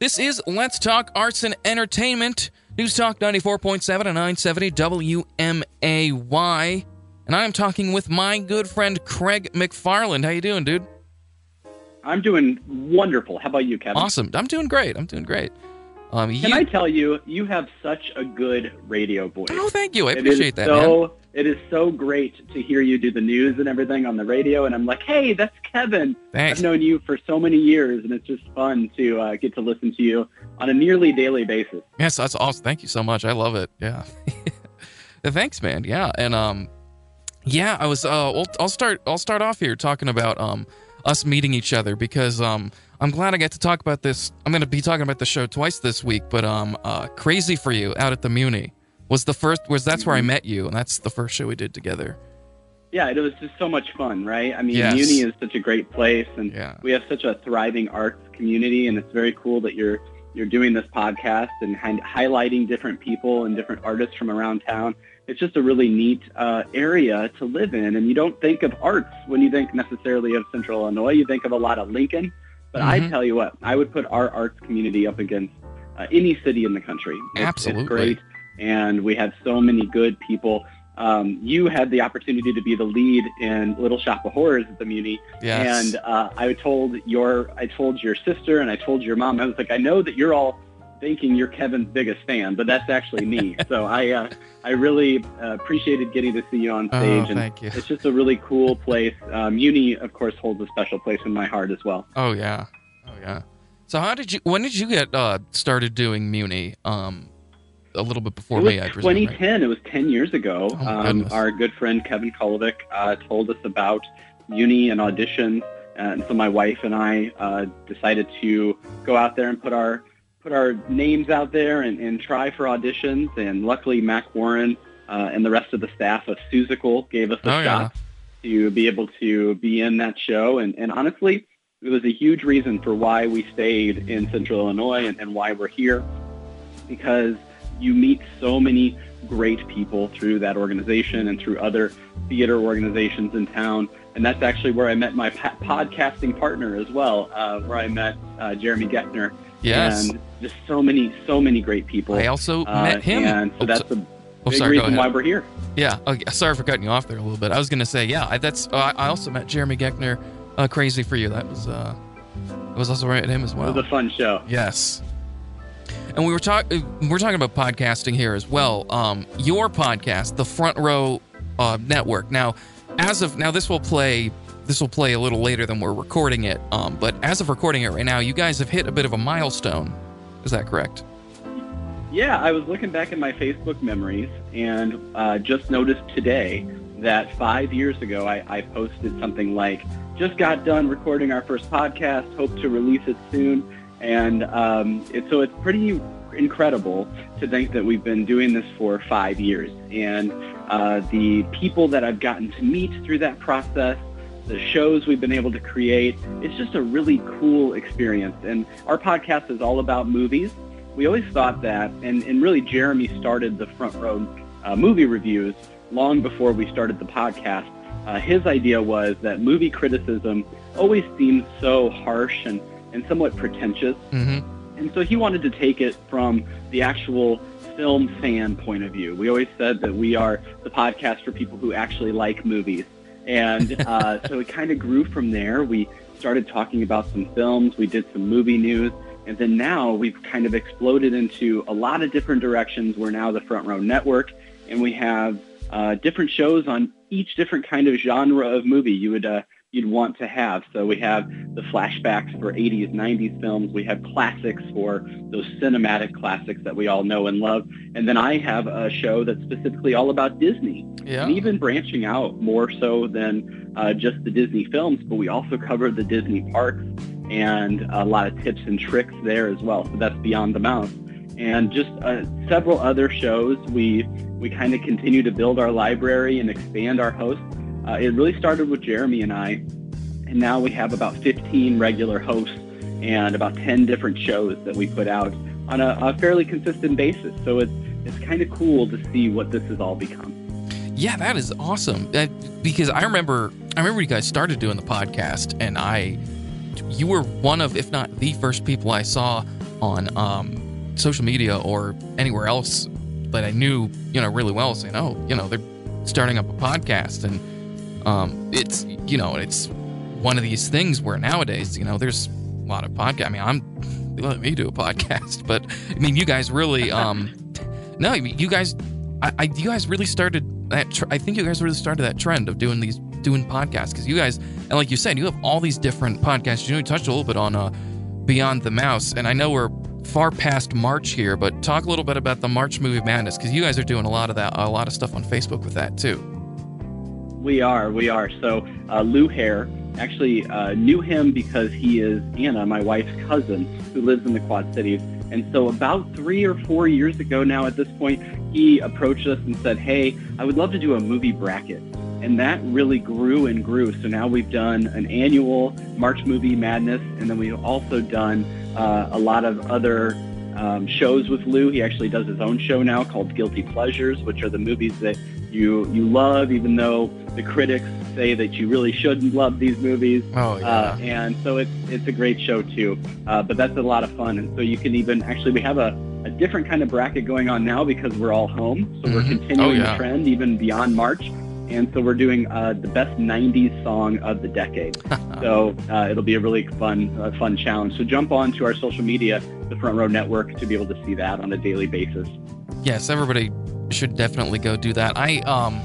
This is Let's Talk Arts and Entertainment, News Talk 94.7 and 970 WMAY. And I'm talking with my good friend Craig McFarland. How you doing, dude? I'm doing wonderful. How about you, Kevin? Awesome. I'm doing great. I'm doing great. Um, Can you... I tell you, you have such a good radio voice. Oh, thank you. I appreciate that. So man. It is so great to hear you do the news and everything on the radio, and I'm like, hey, that's Kevin. Thanks. I've known you for so many years, and it's just fun to uh, get to listen to you on a nearly daily basis. Yes, that's awesome. Thank you so much. I love it. Yeah. Thanks, man. Yeah, and um, yeah, I was. Uh, I'll, I'll start. I'll start off here talking about um us meeting each other because um I'm glad I get to talk about this. I'm going to be talking about the show twice this week, but um, uh, "Crazy for You" out at the Muni was the first. Was that's where I met you, and that's the first show we did together. Yeah, it was just so much fun, right? I mean, yes. Muni is such a great place, and yeah. we have such a thriving arts community, and it's very cool that you're you're doing this podcast and highlighting different people and different artists from around town. It's just a really neat uh, area to live in, and you don't think of arts when you think necessarily of Central Illinois. You think of a lot of Lincoln but mm-hmm. I tell you what, I would put our arts community up against uh, any city in the country. It's, Absolutely. It's great. And we have so many good people. Um, you had the opportunity to be the lead in Little Shop of Horrors at the Muni, yes. and uh, I told your I told your sister and I told your mom. I was like, I know that you're all thinking you're Kevin's biggest fan, but that's actually me. so I uh, I really uh, appreciated getting to see you on oh, stage, oh, and thank you. it's just a really cool place. Um, Muni, of course, holds a special place in my heart as well. Oh yeah, oh yeah. So how did you? When did you get uh, started doing Muni? Um, a little bit before me, I presume. 2010. Right? It was 10 years ago. Oh, um, our good friend Kevin Kolovic uh, told us about Muni and auditions. And so my wife and I uh, decided to go out there and put our put our names out there and, and try for auditions. And luckily, Mac Warren uh, and the rest of the staff of Seussical gave us a oh, shot yeah. to be able to be in that show. And, and honestly, it was a huge reason for why we stayed in Central Illinois and, and why we're here, because you meet so many great people through that organization and through other theater organizations in town. And that's actually where I met my pa- podcasting partner as well, uh, where I met uh, Jeremy Geckner Yes. And just so many, so many great people. I also uh, met him. And so that's the oh, big sorry, reason why we're here. Yeah. Oh, sorry for cutting you off there a little bit. I was going to say, yeah, I, that's. Uh, I also met Jeremy Geckner. Uh, crazy for you. That was. Uh, I was also right at him as well. It was a fun show. Yes. And we were talking. We're talking about podcasting here as well. Um, your podcast, the Front Row uh, Network. Now, as of now, this will play this will play a little later than we're recording it. Um, but as of recording it right now, you guys have hit a bit of a milestone. Is that correct? Yeah, I was looking back at my Facebook memories and uh, just noticed today that five years ago I, I posted something like, just got done recording our first podcast, hope to release it soon. And um, it, so it's pretty incredible to think that we've been doing this for five years. And uh, the people that I've gotten to meet through that process, the shows we've been able to create. It's just a really cool experience. And our podcast is all about movies. We always thought that, and, and really Jeremy started the front row uh, movie reviews long before we started the podcast. Uh, his idea was that movie criticism always seems so harsh and, and somewhat pretentious. Mm-hmm. And so he wanted to take it from the actual film fan point of view. We always said that we are the podcast for people who actually like movies. And uh, so it kind of grew from there. We started talking about some films. We did some movie news. And then now we've kind of exploded into a lot of different directions. We're now the Front Row Network, and we have uh, different shows on each different kind of genre of movie you would uh, you'd want to have. So we have the flashbacks for 80s, 90s films. We have classics for those cinematic classics that we all know and love. And then I have a show that's specifically all about Disney. Yeah. And even branching out more so than uh, just the Disney films, but we also cover the Disney parks and a lot of tips and tricks there as well. So that's Beyond the Mouse. And just uh, several other shows. We, we kind of continue to build our library and expand our hosts. Uh, it really started with Jeremy and I, and now we have about 15 regular hosts and about 10 different shows that we put out on a, a fairly consistent basis. So it's it's kind of cool to see what this has all become. Yeah, that is awesome. Uh, because I remember I remember you guys started doing the podcast, and I you were one of, if not the first people I saw on um, social media or anywhere else that I knew, you know, really well, saying, "Oh, you know, they're starting up a podcast," and um, it's, you know, it's one of these things where nowadays, you know, there's a lot of podcast. I mean, I'm they let me do a podcast, but I mean, you guys really, um, no, you guys, I, I you guys really started that. Tr- I think you guys really started that trend of doing these doing podcasts because you guys, and like you said, you have all these different podcasts. You know, you touched a little bit on uh, Beyond the Mouse, and I know we're far past March here, but talk a little bit about the March Movie Madness because you guys are doing a lot of that, a lot of stuff on Facebook with that too. We are, we are. So uh, Lou Hare actually uh, knew him because he is Anna, my wife's cousin, who lives in the Quad Cities. And so about three or four years ago now at this point, he approached us and said, hey, I would love to do a movie bracket. And that really grew and grew. So now we've done an annual March Movie Madness, and then we've also done uh, a lot of other um, shows with Lou. He actually does his own show now called Guilty Pleasures, which are the movies that you you love, even though the critics say that you really shouldn't love these movies. Oh yeah. Uh, and so it's it's a great show too. Uh, but that's a lot of fun, and so you can even actually we have a, a different kind of bracket going on now because we're all home. So we're Mhm. continuing Oh, yeah. the trend even beyond March. And so we're doing uh, the best '90s song of the decade. So uh, it'll be a really fun, uh, fun challenge. So jump on to our social media, the Front Row Network, to be able to see that on a daily basis. yes, everybody should definitely go do that. I um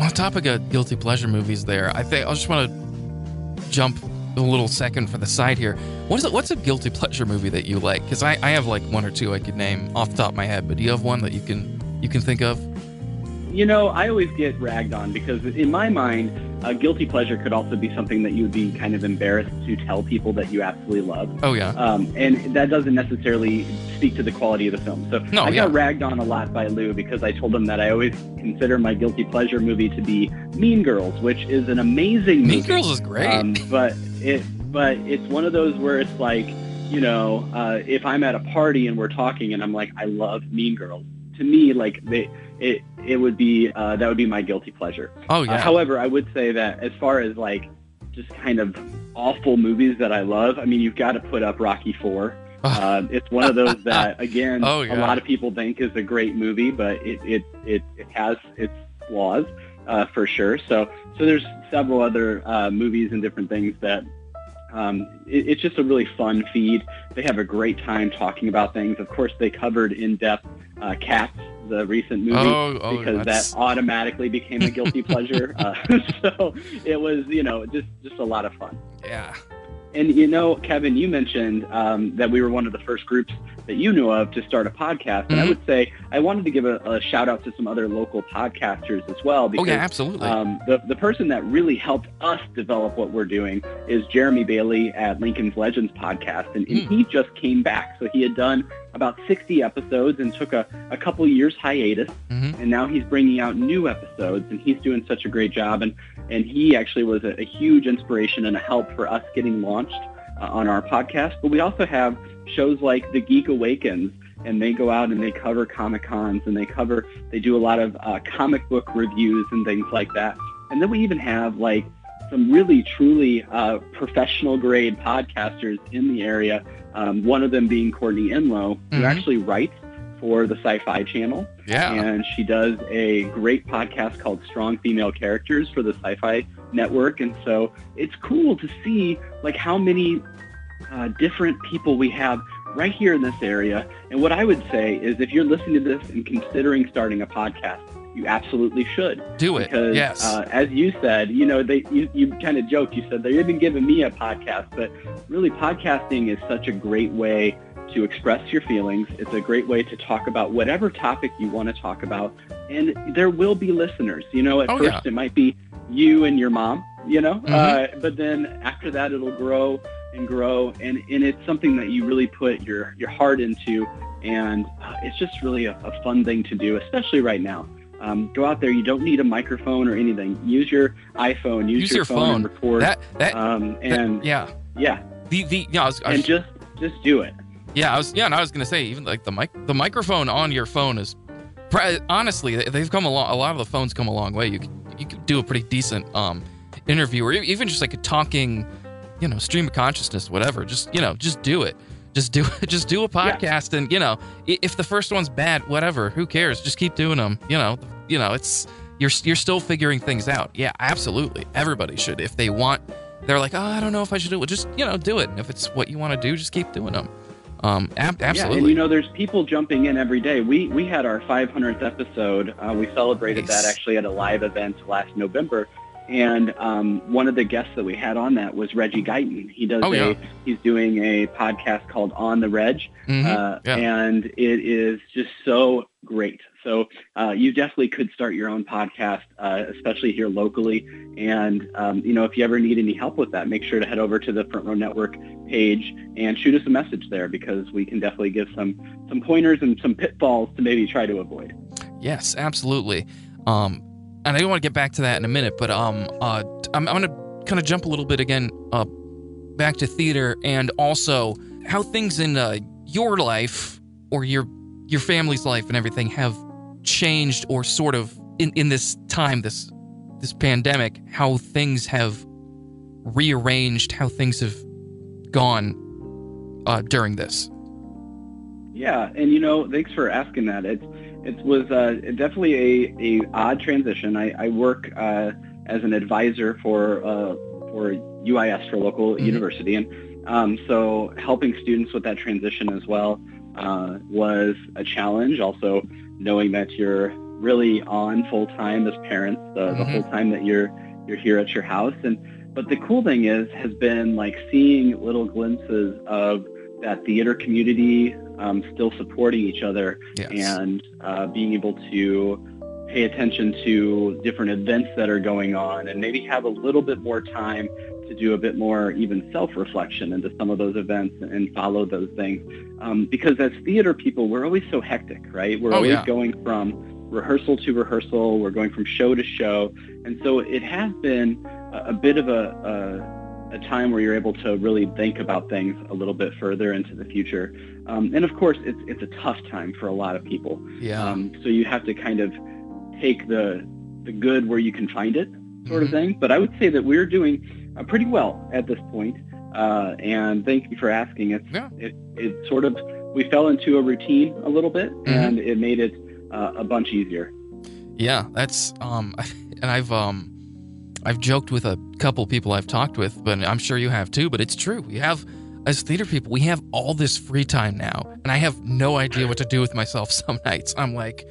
on the topic of guilty pleasure movies there, I think I just want to jump a little second for the side here. What is it what's a guilty pleasure movie that you like? Cuz I I have like one or two I could name off the top of my head, but do you have one that you can you can think of? You know, I always get ragged on because in my mind, a guilty pleasure could also be something that you would be kind of embarrassed to tell people that you absolutely love. Oh yeah. Um, and that doesn't necessarily speak to the quality of the film. So No, I yeah. got ragged on a lot by Lou because I told him that I always consider my guilty pleasure movie to be Mean Girls, which is an amazing movie. Mean movie. Girls is great. Um, but it, but it's one of those where it's like, you know, uh, if I'm at a party and we're talking and I'm like, I love Mean Girls. To me, like they, it, it would be uh, that would be my guilty pleasure. oh Uh, yeah. however, I would say that as far as like just kind of awful movies that I love, I mean, you've got to put up Rocky Four. Uh, it's one of those that, again, Oh, a lot of people think is a great movie, but it it it, it has its flaws uh, for sure. So so there's several other uh, movies and different things that. Um, it, it's just a really fun feed. They have a great time talking about things. Of course, they covered in depth uh, Cats, the recent movie oh, oh because that's, that automatically became a guilty pleasure. Uh, so it was, you know, just just a lot of fun. yeah. And you know, Kevin, you mentioned um, that we were one of the first groups that you knew of to start a podcast, and I would say I wanted to give a, a shout out to some other local podcasters as well Oh yeah, absolutely. um, the, the person that really helped us develop what we're doing is Jeremy Bailey at Lincoln's Legends podcast. And, and Hmm. he just came back. So he had done about 60 episodes and took a, a couple years hiatus. Mhm. And now he's bringing out new episodes and he's doing such a great job. And, and he actually was a, a huge inspiration and a help for us getting launched uh, on our podcast. But we also have shows like The Geek Awakens and they go out and they cover Comic Cons and they cover they do a lot of uh, comic book reviews and things like that. And then we even have like some really truly uh, professional grade podcasters in the area. Um, one of them being Courtney Enlow, who Mhm. actually writes for the Sci-Fi Channel, yeah. and she does a great podcast called Strong Female Characters for the Sci-Fi Network. And so it's cool to see like how many uh, different people we have right here in this area. And what I would say is if you're listening to this and considering starting a podcast, you absolutely should. Do it. Because yes. uh, as you said, you know, they you, you kind of joked. You said they're even giving me a podcast, but really, podcasting is such a great way to express your feelings. It's a great way to talk about whatever topic you want to talk about, and there will be listeners. You know, at Oh, first yeah. it might be you and your mom. You know, Mhm. uh, but then after that, it'll grow and grow, and and it's something that you really put your your heart into, and uh, it's just really a, a fun thing to do, especially right now. Um, go out there. You don't need a microphone or anything. Use your iPhone. Use, Use your phone, phone. and record. that that, um, that- and yeah. yeah, The the yeah. I was, I and just just do it. Yeah. I was yeah. And I was gonna say even like the mic the microphone on your phone is honestly they- they've come a lot. A lot of the phones come a long way. You could, you could do a pretty decent um interview or even just like a talking, you know, stream of consciousness, whatever. Just you know, just do it. Just do just do a podcast, yeah. and you know, if the first one's bad, whatever, who cares? Just keep doing them. You know, you know, it's you're you're still figuring things out. Yeah, absolutely. Everybody should if they want. They're like, oh, I don't know if I should do it. Just you know, do it. And if it's what you want to do, just keep doing them. Um, ab- absolutely. Yeah, and you know, there's people jumping in every day. We we had our 500th episode. Uh, we celebrated nice. that actually at a live event last November. And um, one of the guests that we had on that was Reggie Guyton. He does oh, a yeah. he's doing a podcast called On the Reg, mm-hmm. uh, yeah. and it is just so great. So uh, you definitely could start your own podcast, uh, especially here locally. And um, you know, if you ever need any help with that, make sure to head over to the Front Row Network page and shoot us a message there because we can definitely give some some pointers and some pitfalls to maybe try to avoid. Yes, absolutely. Um, and I want to get back to that in a minute, but um, uh, I'm, I'm going to kind of jump a little bit again, uh, back to theater and also how things in uh, your life or your your family's life and everything have changed or sort of in, in this time, this this pandemic, how things have rearranged, how things have gone uh, during this. Yeah, and you know, thanks for asking that. It's it was uh, definitely a, a odd transition. I, I work uh, as an advisor for uh, for UIS for local mm-hmm. university, and um, so helping students with that transition as well uh, was a challenge. Also, knowing that you're really on full time as parents, the, mm-hmm. the whole time that you're you're here at your house, and but the cool thing is has been like seeing little glimpses of that theater community um, still supporting each other yes. and uh, being able to pay attention to different events that are going on and maybe have a little bit more time to do a bit more even self-reflection into some of those events and follow those things. Um, because as theater people, we're always so hectic, right? We're oh, always yeah. going from rehearsal to rehearsal. We're going from show to show. And so it has been a, a bit of a, a, a, time where you're able to really think about things a little bit further into the future. Um, and of course, it's, it's a tough time for a lot of people. Yeah. Um, so you have to kind of take the, the good where you can find it sort mm-hmm. of thing. But I would say that we're doing uh, pretty well at this point. Uh, and thank you for asking. It's, yeah. it, it sort of, we fell into a routine a little bit mm-hmm. and it made it uh, a bunch easier. Yeah, that's, um, and I've, um, I've joked with a couple people I've talked with, but I'm sure you have too, but it's true. We have, as theater people, we have all this free time now, and I have no idea what to do with myself some nights. I'm like,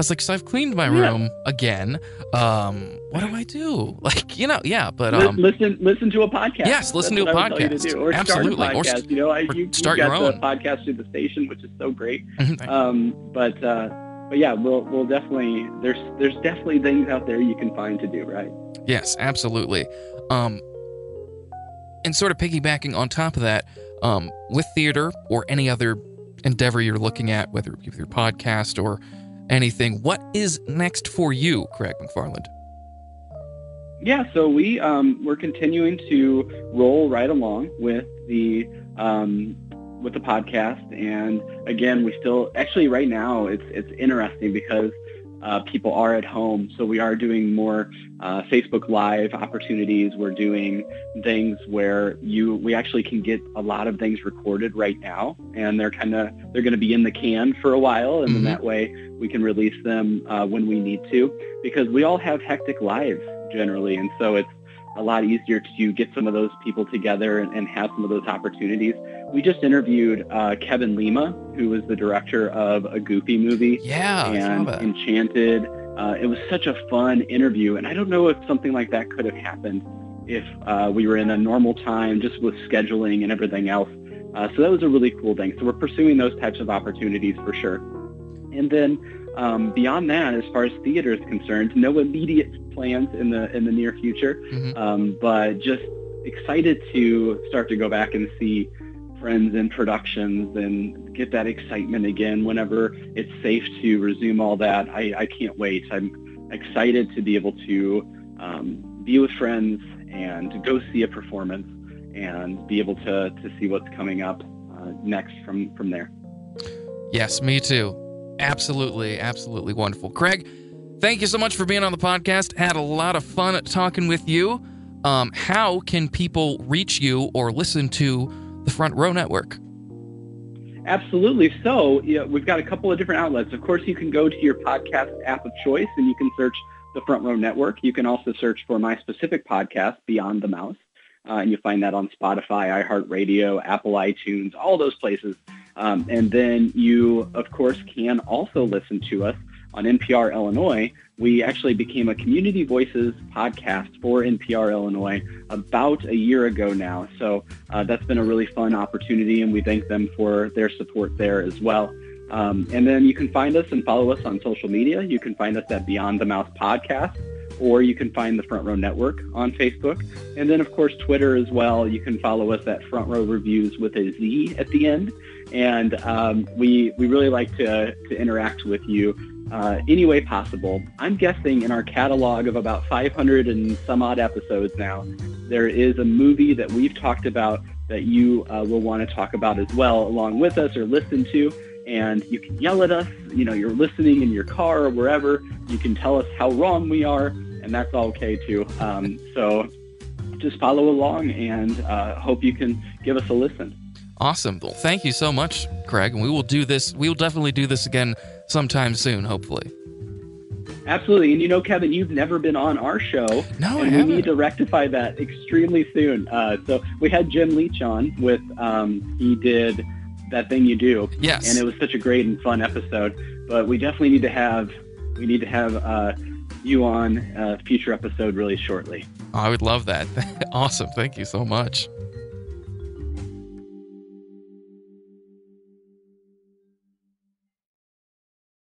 was like, so I've cleaned my room yeah. again. Um, what do I do? Like, you know, yeah, but um, listen, listen to a podcast. Yes, listen That's to a podcast. To or Absolutely, start a podcast. Or, you know, I, you, start you your own podcast through the station, which is so great. um, but uh, but yeah, we'll we'll definitely there's there's definitely things out there you can find to do, right? Yes, absolutely. Um, and sort of piggybacking on top of that, um, with theater or any other endeavor you're looking at, whether it be your podcast or anything. What is next for you, Craig McFarland? Yeah, so we um, we're continuing to roll right along with the um, with the podcast, and again, we still actually right now it's it's interesting because uh, people are at home. So we are doing more uh, Facebook Live opportunities. We're doing things where you we actually can get a lot of things recorded right now, and they're kind of they're going to be in the can for a while, and mm-hmm. then that way we can release them uh, when we need to because we all have hectic lives generally, and so it's a lot easier to get some of those people together and, and have some of those opportunities. We just interviewed uh, Kevin Lima, who was the director of a Goofy movie. Yeah, and Enchanted. Uh, it was such a fun interview, and I don't know if something like that could have happened if uh, we were in a normal time, just with scheduling and everything else. Uh, so that was a really cool thing. So we're pursuing those types of opportunities for sure. And then um, beyond that, as far as theater is concerned, no immediate plans in the in the near future, mm-hmm. um, but just excited to start to go back and see friends in productions and get that excitement again whenever it's safe to resume all that. I, I can't wait. I'm excited to be able to um, be with friends and go see a performance and be able to, to see what's coming up uh, next from, from there. Yes, me too. Absolutely, absolutely wonderful. Craig, thank you so much for being on the podcast. Had a lot of fun talking with you. Um, how can people reach you or listen to the Front Row Network? Absolutely. So we've got a couple of different outlets. Of course, you can go to your podcast app of choice and you can search the Front Row Network. You can also search for my specific podcast, Beyond the Mouse, uh, and you find that on Spotify, iHeartRadio, Apple iTunes, all those places. Um, and then you, of course, can also listen to us on NPR Illinois. We actually became a Community Voices podcast for NPR Illinois about a year ago now. So uh, that's been a really fun opportunity, and we thank them for their support there as well. Um, and then you can find us and follow us on social media. You can find us at Beyond the Mouse Podcast, or you can find the Front Row Network on Facebook. And then, of course, Twitter as well. You can follow us at Front Row Reviews with a Z at the end. And um, we, we really like to, to interact with you uh, any way possible. I'm guessing in our catalog of about 500 and some odd episodes now, there is a movie that we've talked about that you uh, will want to talk about as well, along with us or listen to. And you can yell at us. You know, you're listening in your car or wherever. You can tell us how wrong we are, and that's all okay too. Um, so just follow along and uh, hope you can give us a listen. Awesome. Well, thank you so much, Craig. And we will do this. We will definitely do this again sometime soon, hopefully. Absolutely. And you know, Kevin, you've never been on our show. No, and I we need to rectify that extremely soon. Uh, so we had Jim Leach on with, um, he did that thing you do. Yes. And it was such a great and fun episode. But we definitely need to have, we need to have uh, you on a future episode really shortly. I would love that. awesome. Thank you so much.